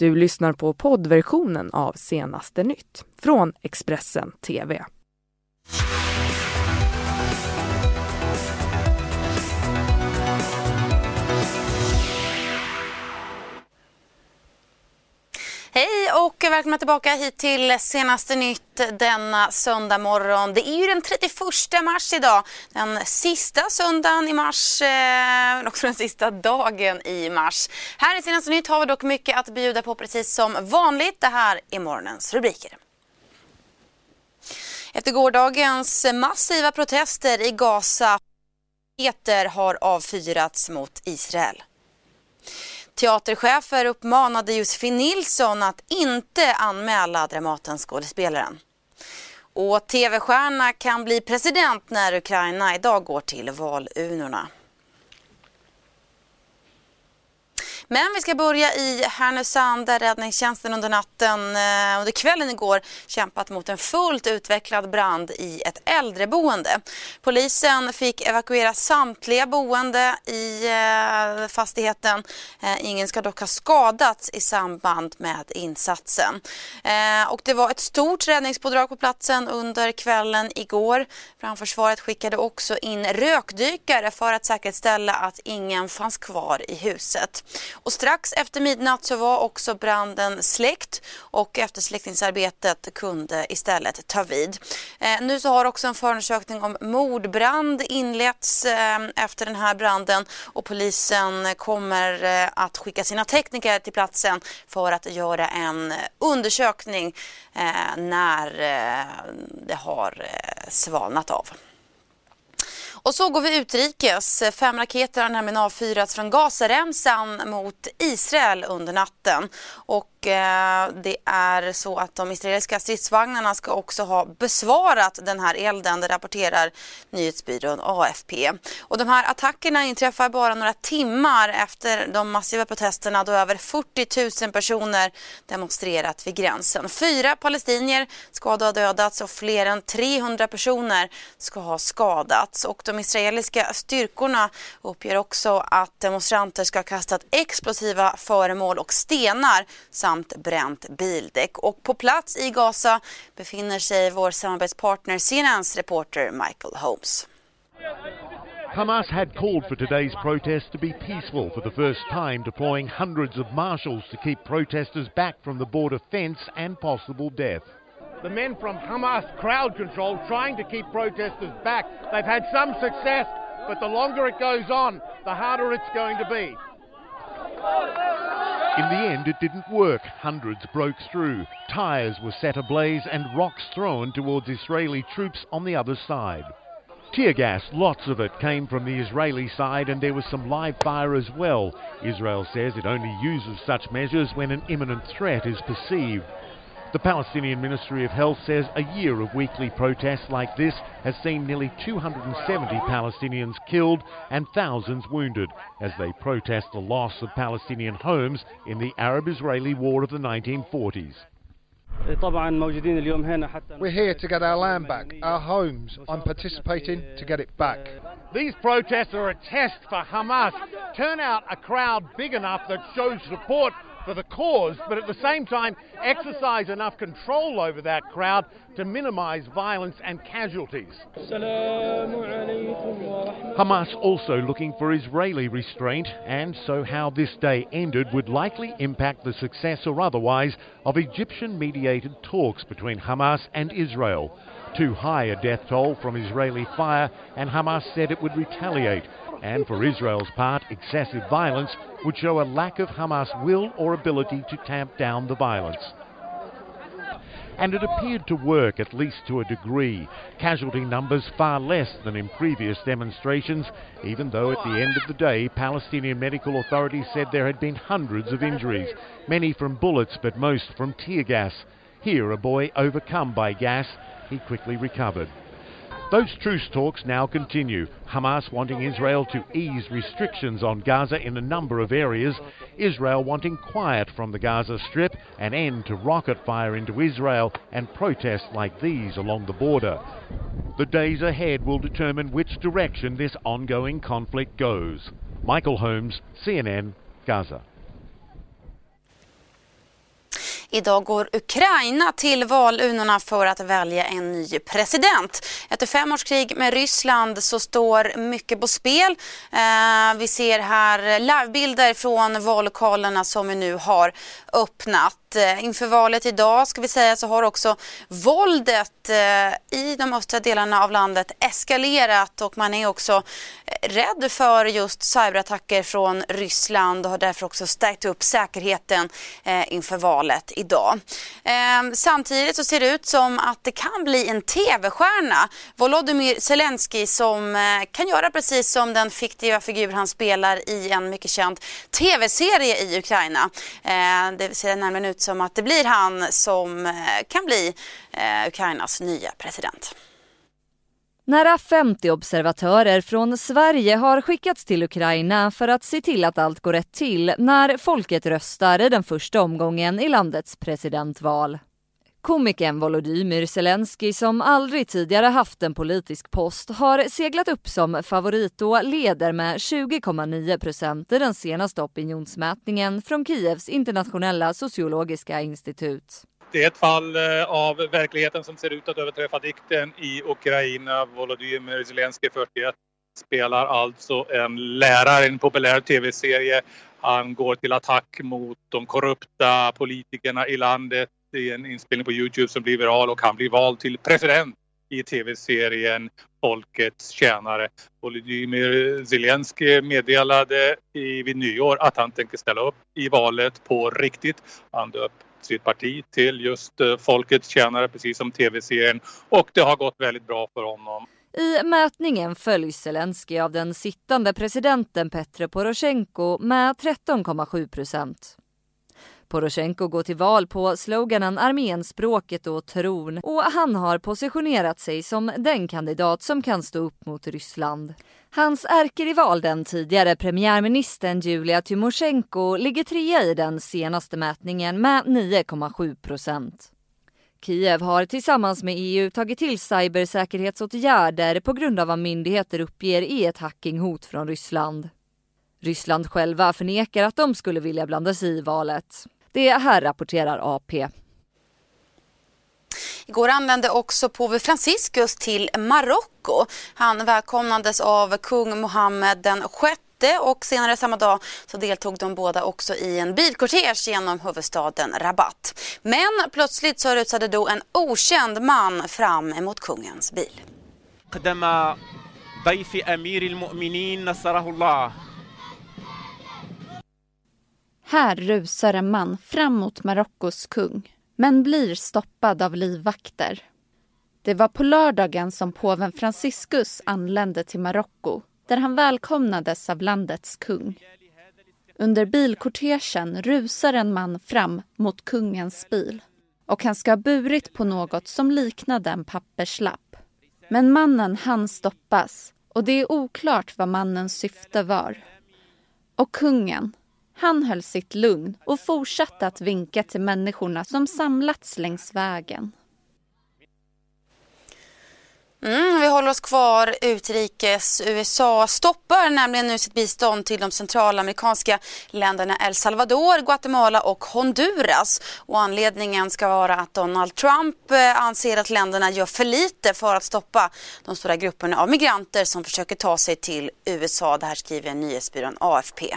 Du lyssnar på poddversionen av senaste nytt från Expressen TV. Och välkomna tillbaka hit till senaste nytt denna söndag morgon. Det är ju den 31 mars idag, den sista söndagen i mars, men också den sista dagen i mars. Här i senaste nytt har vi dock mycket att bjuda på precis som vanligt. Det här är morgonens rubriker. Efter gårdagens massiva protester i Gaza har avfyrats mot Israel. Teaterchefer uppmanade Josefin Nilsson att inte anmäla Dramatenskådespelaren. Och tv-stjärna kan bli president när Ukraina idag går till valurnorna. Men vi ska börja i Härnösand där räddningstjänsten under natten, eh, under kvällen igår, kämpat mot en fullt utvecklad brand i ett äldreboende. Polisen fick evakuera samtliga boende i eh, fastigheten. Eh, ingen ska dock ha skadats i samband med insatsen. Och det var ett stort räddningspådrag på platsen under kvällen igår. Brandförsvaret skickade också in rökdykare för att säkerställa att ingen fanns kvar i huset. Och strax efter midnatt så var också branden släckt och eftersläckningsarbetet kunde istället ta vid. Eh, nu så har också en förundersökning om mordbrand inletts eh, efter den här branden och polisen kommer eh, att skicka sina tekniker till platsen för att göra en undersökning eh, när eh, det har eh, svalnat av. Och så går vi utrikes. Fem raketer har nämligen avfyrats från Gazaremsan mot Israel under natten. Och Eh, det är så att de israeliska stridsvagnarna ska också ha besvarat den här elden, det rapporterar nyhetsbyrån AFP. Och de här attackerna inträffar bara några timmar efter de massiva protesterna då över 40 000 personer demonstrerat vid gränsen. Fyra palestinier ska ha dödats och fler än 300 personer ska ha skadats. Och de israeliska styrkorna uppger också att demonstranter ska ha kastat explosiva föremål och stenar samt bränt bildäck. Och på plats i Gaza befinner sig vår samarbetspartner CNNs reporter Michael Holmes. Hamas had called for today's protest to be peaceful for the first time, deploying hundreds of marshals to keep protesters back from the border fence and possible death. The men from Hamas crowd control trying to keep protesters back. They've had some success, but the longer it goes on, the harder it's going to be. In the end, it didn't work. Hundreds broke through. Tyres were set ablaze and rocks thrown towards Israeli troops on the other side. Tear gas, lots of it, came from the Israeli side and there was some live fire as well. Israel says it only uses such measures when an imminent threat is perceived. The Palestinian Ministry of Health says a year of weekly protests like this has seen nearly 270 Palestinians killed and thousands wounded as they protest the loss of Palestinian homes in the Arab Israeli War of the 1940s. We're here to get our land back, our homes. I'm participating to get it back. These protests are a test for Hamas. Turn out a crowd big enough that shows support for the cause, but at the same time exercise enough control over that crowd to minimize violence and casualties. Hamas also looking for Israeli restraint, and so how this day ended would likely impact the success or otherwise of Egyptian mediated talks between Hamas and Israel. Too high a death toll from Israeli fire, and Hamas said it would retaliate and for Israel's part, excessive violence would show a lack of Hamas will or ability to tamp down the violence. And it appeared to work, at least to a degree. Casualty numbers far less than in previous demonstrations, even though at the end of the day, Palestinian medical authorities said there had been hundreds of injuries, many from bullets, but most from tear gas. Here, a boy overcome by gas, he quickly recovered. Those truce talks now continue. Hamas wanting Israel to ease restrictions on Gaza in a number of areas, Israel wanting quiet from the Gaza Strip, an end to rocket fire into Israel, and protests like these along the border. The days ahead will determine which direction this ongoing conflict goes. Michael Holmes, CNN, Gaza. Idag går Ukraina till valurnorna för att välja en ny president. Efter fem års krig med Ryssland så står mycket på spel. Eh, vi ser här livebilder från vallokalerna som vi nu har öppnat. Eh, inför valet idag ska vi säga så har också våldet eh, i de östra delarna av landet eskalerat och man är också eh, rädd för just cyberattacker från Ryssland och har därför också stärkt upp säkerheten inför valet idag. Ehm, samtidigt så ser det ut som att det kan bli en tv-stjärna, Volodymyr Zelensky som eh, kan göra precis som den fiktiva figur han spelar i en mycket känd tv-serie i Ukraina. Ehm, det ser nämligen ut som att det blir han som eh, kan bli eh, Ukrainas nya president. Nära 50 observatörer från Sverige har skickats till Ukraina för att se till att allt går rätt till när folket röstar i den första omgången i landets presidentval. Komikern Volodymyr Zelensky som aldrig tidigare haft en politisk post har seglat upp som favorit och leder med 20,9 procent i den senaste opinionsmätningen från Kievs internationella sociologiska institut. Det är ett fall eh, av verkligheten som ser ut att överträffa dikten i Ukraina. Volodymyr Zelensky, 41, spelar alltså en lärare i en populär tv-serie. Han går till attack mot de korrupta politikerna i landet i en inspelning på Youtube som blir viral och han blir vald till president i tv-serien Folkets tjänare. Volodymyr Zelensky meddelade i, vid nyår att han tänker ställa upp i valet på riktigt. Han döpte sitt parti till just eh, Folkets tjänare precis som tv-serien och det har gått väldigt bra för honom. I mätningen följs Zelensky av den sittande presidenten Petro Poroshenko med 13,7 procent. Poroshenko går till val på sloganen armén, språket och tron och han har positionerat sig som den kandidat som kan stå upp mot Ryssland. Hans ärkerival, den tidigare premiärministern Julia Tymosjenko, ligger trea i den senaste mätningen med 9,7 procent. Kiev har tillsammans med EU tagit till cybersäkerhetsåtgärder på grund av vad myndigheter uppger är ett hackinghot från Ryssland. Ryssland själva förnekar att de skulle vilja blanda sig i valet. Det här rapporterar AP. Igår anlände också påve Franciscus till Marocko. Han välkomnades av kung Mohammed den sjätte och senare samma dag så deltog de båda också i en bilkortege genom huvudstaden Rabat. Men plötsligt så rusade då en okänd man fram emot kungens bil. Här rusar en man fram mot Marockos kung, men blir stoppad av livvakter. Det var på lördagen som påven Franciscus anlände till Marocko där han välkomnades av landets kung. Under bilkortegen rusar en man fram mot kungens bil och han ska ha burit på något som liknade en papperslapp. Men mannen hann stoppas och det är oklart vad mannens syfte var. Och kungen, han höll sitt lugn och fortsatte att vinka till människorna som samlats längs vägen. Mm, vi håller oss kvar utrikes. USA stoppar nämligen nu sitt bistånd till de centralamerikanska länderna El Salvador, Guatemala och Honduras. Och anledningen ska vara att Donald Trump eh, anser att länderna gör för lite för att stoppa de stora grupperna av migranter som försöker ta sig till USA. Det här skriver nyhetsbyrån AFP.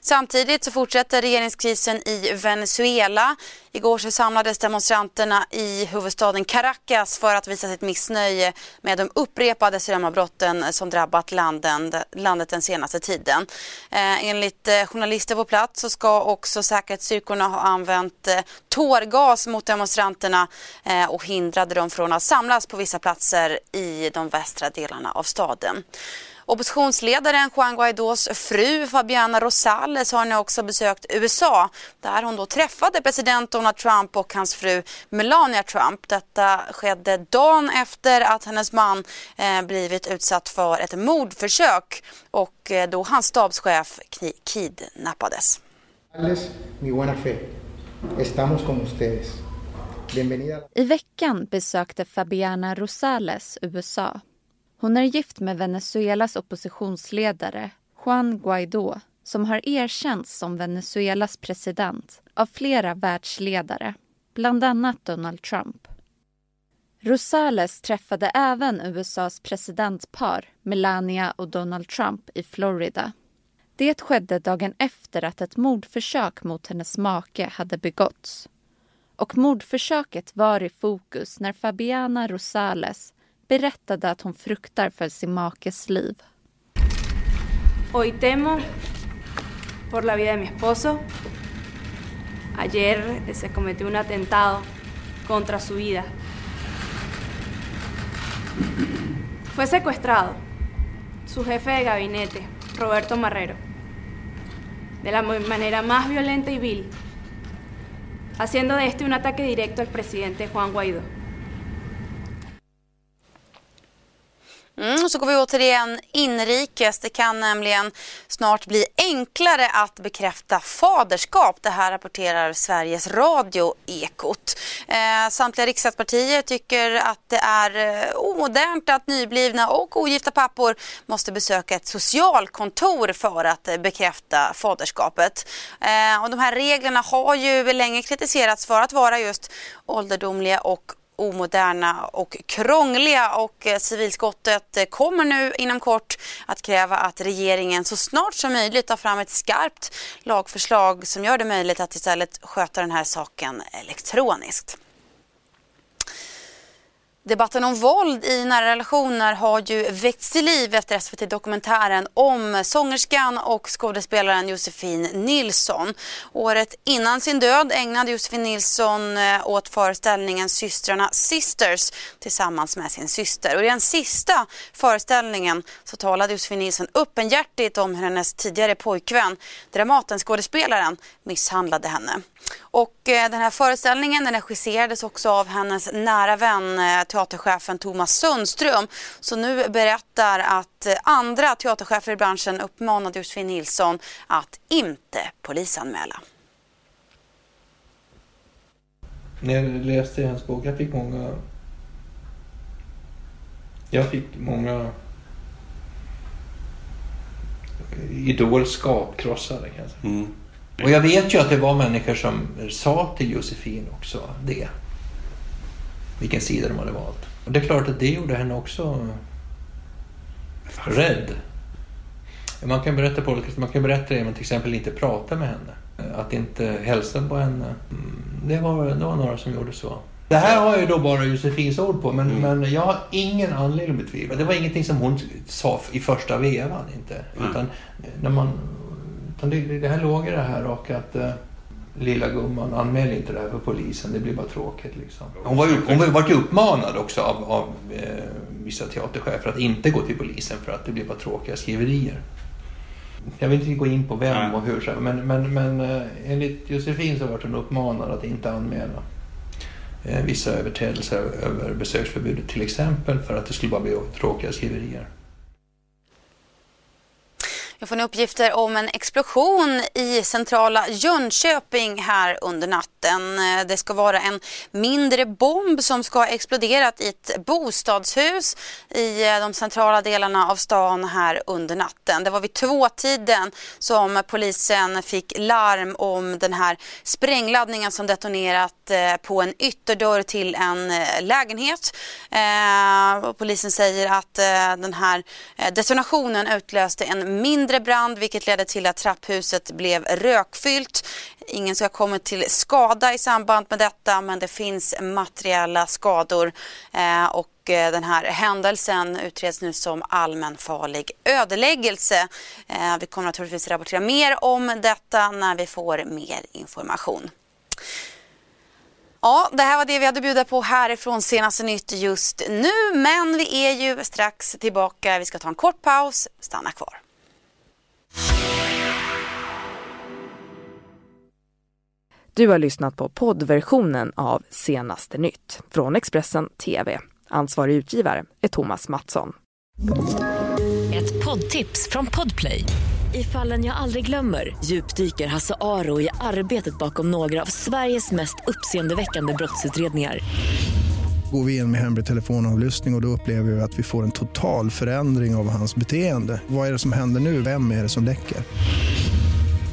Samtidigt så fortsätter regeringskrisen i Venezuela. Igår så samlades demonstranterna i huvudstaden Caracas för att visa sitt missnöje med de upprepade strömavbrotten som drabbat landen, landet den senaste tiden. Eh, enligt eh, journalister på plats så ska också säkerhetsstyrkorna ha använt eh, tårgas mot demonstranterna eh, och hindrade dem från att samlas på vissa platser i de västra delarna av staden. Oppositionsledaren Juan Guaidós fru Fabiana Rosales har nu också besökt USA där hon då träffade president Donald Trump och hans fru Melania Trump. Detta skedde dagen efter att hennes man eh, blivit utsatt för ett mordförsök och eh, då hans stabschef kidnappades. I veckan besökte Fabiana Rosales USA hon är gift med Venezuelas oppositionsledare Juan Guaidó som har erkänts som Venezuelas president av flera världsledare, bland annat Donald Trump. Rosales träffade även USAs presidentpar Melania och Donald Trump i Florida. Det skedde dagen efter att ett mordförsök mot hennes make hade begåtts. Och mordförsöket var i fokus när Fabiana Rosales berättade att hon fruktar för sin makes liv. Hoy temo por la vida de mi esposo. Ayer se cometió un atentado contra su vida. Fue secuestrado su jefe de gabinete, Roberto Marrero, de la manera más violenta y vil, haciendo de este un ataque directo al presidente Juan Guaidó. Mm, så går vi återigen inrikes. Det kan nämligen snart bli enklare att bekräfta faderskap. Det här rapporterar Sveriges Radio Ekot. Eh, samtliga riksdagspartier tycker att det är eh, omodernt att nyblivna och ogifta pappor måste besöka ett socialkontor för att eh, bekräfta faderskapet. Eh, och de här reglerna har ju länge kritiserats för att vara just ålderdomliga och omoderna och krångliga och eh, civilskottet eh, kommer nu inom kort att kräva att regeringen så snart som möjligt tar fram ett skarpt lagförslag som gör det möjligt att istället sköta den här saken elektroniskt. Debatten om våld i nära relationer har ju väckts till liv efter SVT-dokumentären om sångerskan och skådespelaren Josefin Nilsson. Året innan sin död ägnade Josefin Nilsson eh, åt föreställningen Systrarna Sisters tillsammans med sin syster. Och I den sista föreställningen så talade Josefin Nilsson öppenhjärtigt om hur hennes tidigare pojkvän, Dramaten-skådespelaren, misshandlade henne. Och eh, den här föreställningen den regisserades också av hennes nära vän eh, teaterchefen Thomas Sundström. Så nu berättar att eh, andra teaterchefer i branschen uppmanade Josefin Nilsson att inte polisanmäla. När jag läste hennes bok, jag fick många... Jag fick många idolskap krossade kan jag säga. Mm. Och jag vet ju att det var människor som sa till Josefin också det. Vilken sida de hade valt. Och det är klart att det gjorde henne också rädd. Man kan berätta på olika Man kan berätta det att till exempel inte prata med henne. Att inte hälsa på henne. Mm, det var, det var några som gjorde så. Det här har jag ju då bara Josefins ord på, men, mm. men jag har ingen anledning att betvivla. Det var ingenting som hon sa i första vevan, inte. Mm. Utan när man utan det, det här låg i det här och att eh, lilla gumman, anmäl inte det här för polisen, det blir bara tråkigt. Liksom. Hon var ju, hon var ju uppmanad också av, av eh, vissa teaterchefer att inte gå till polisen för att det blir bara tråkiga skriverier. Jag vill inte gå in på vem och hur, men, men, men eh, enligt Josefin så var hon uppmanad att inte anmäla eh, vissa överträdelser över besöksförbudet till exempel för att det skulle bara bli tråkiga skriverier. Jag får nu uppgifter om en explosion i centrala Jönköping här under natten. Eh, det ska vara en mindre bomb som ska ha exploderat i ett bostadshus i eh, de centrala delarna av stan här under natten. Det var vid tvåtiden som polisen fick larm om den här sprängladdningen som detonerat eh, på en ytterdörr till en lägenhet. Polisen säger att den här detonationen utlöste en mindre mindre brand vilket ledde till att trapphuset blev rökfyllt. Ingen ska ha kommit till skada i samband med detta men det finns materiella skador eh, och eh, den här händelsen utreds nu som allmänfarlig ödeläggelse. Eh, vi kommer naturligtvis rapportera mer om detta när vi får mer information. Ja, det här var det vi hade bjuda på härifrån senaste nytt just nu. Men vi är ju strax tillbaka. Vi ska ta en kort paus. Stanna kvar. Du har lyssnat på poddversionen av Senaste nytt från Expressen TV. Ansvarig utgivare är Thomas Mattsson. Ett poddtips från Podplay. I fallen jag aldrig glömmer djupdyker Hasse Aro i arbetet bakom några av Sveriges mest uppseendeväckande brottsutredningar går vi in med hemlig telefonavlyssning och, och då upplever vi att vi får en total förändring av hans beteende. Vad är det som händer nu? Vem är det som läcker?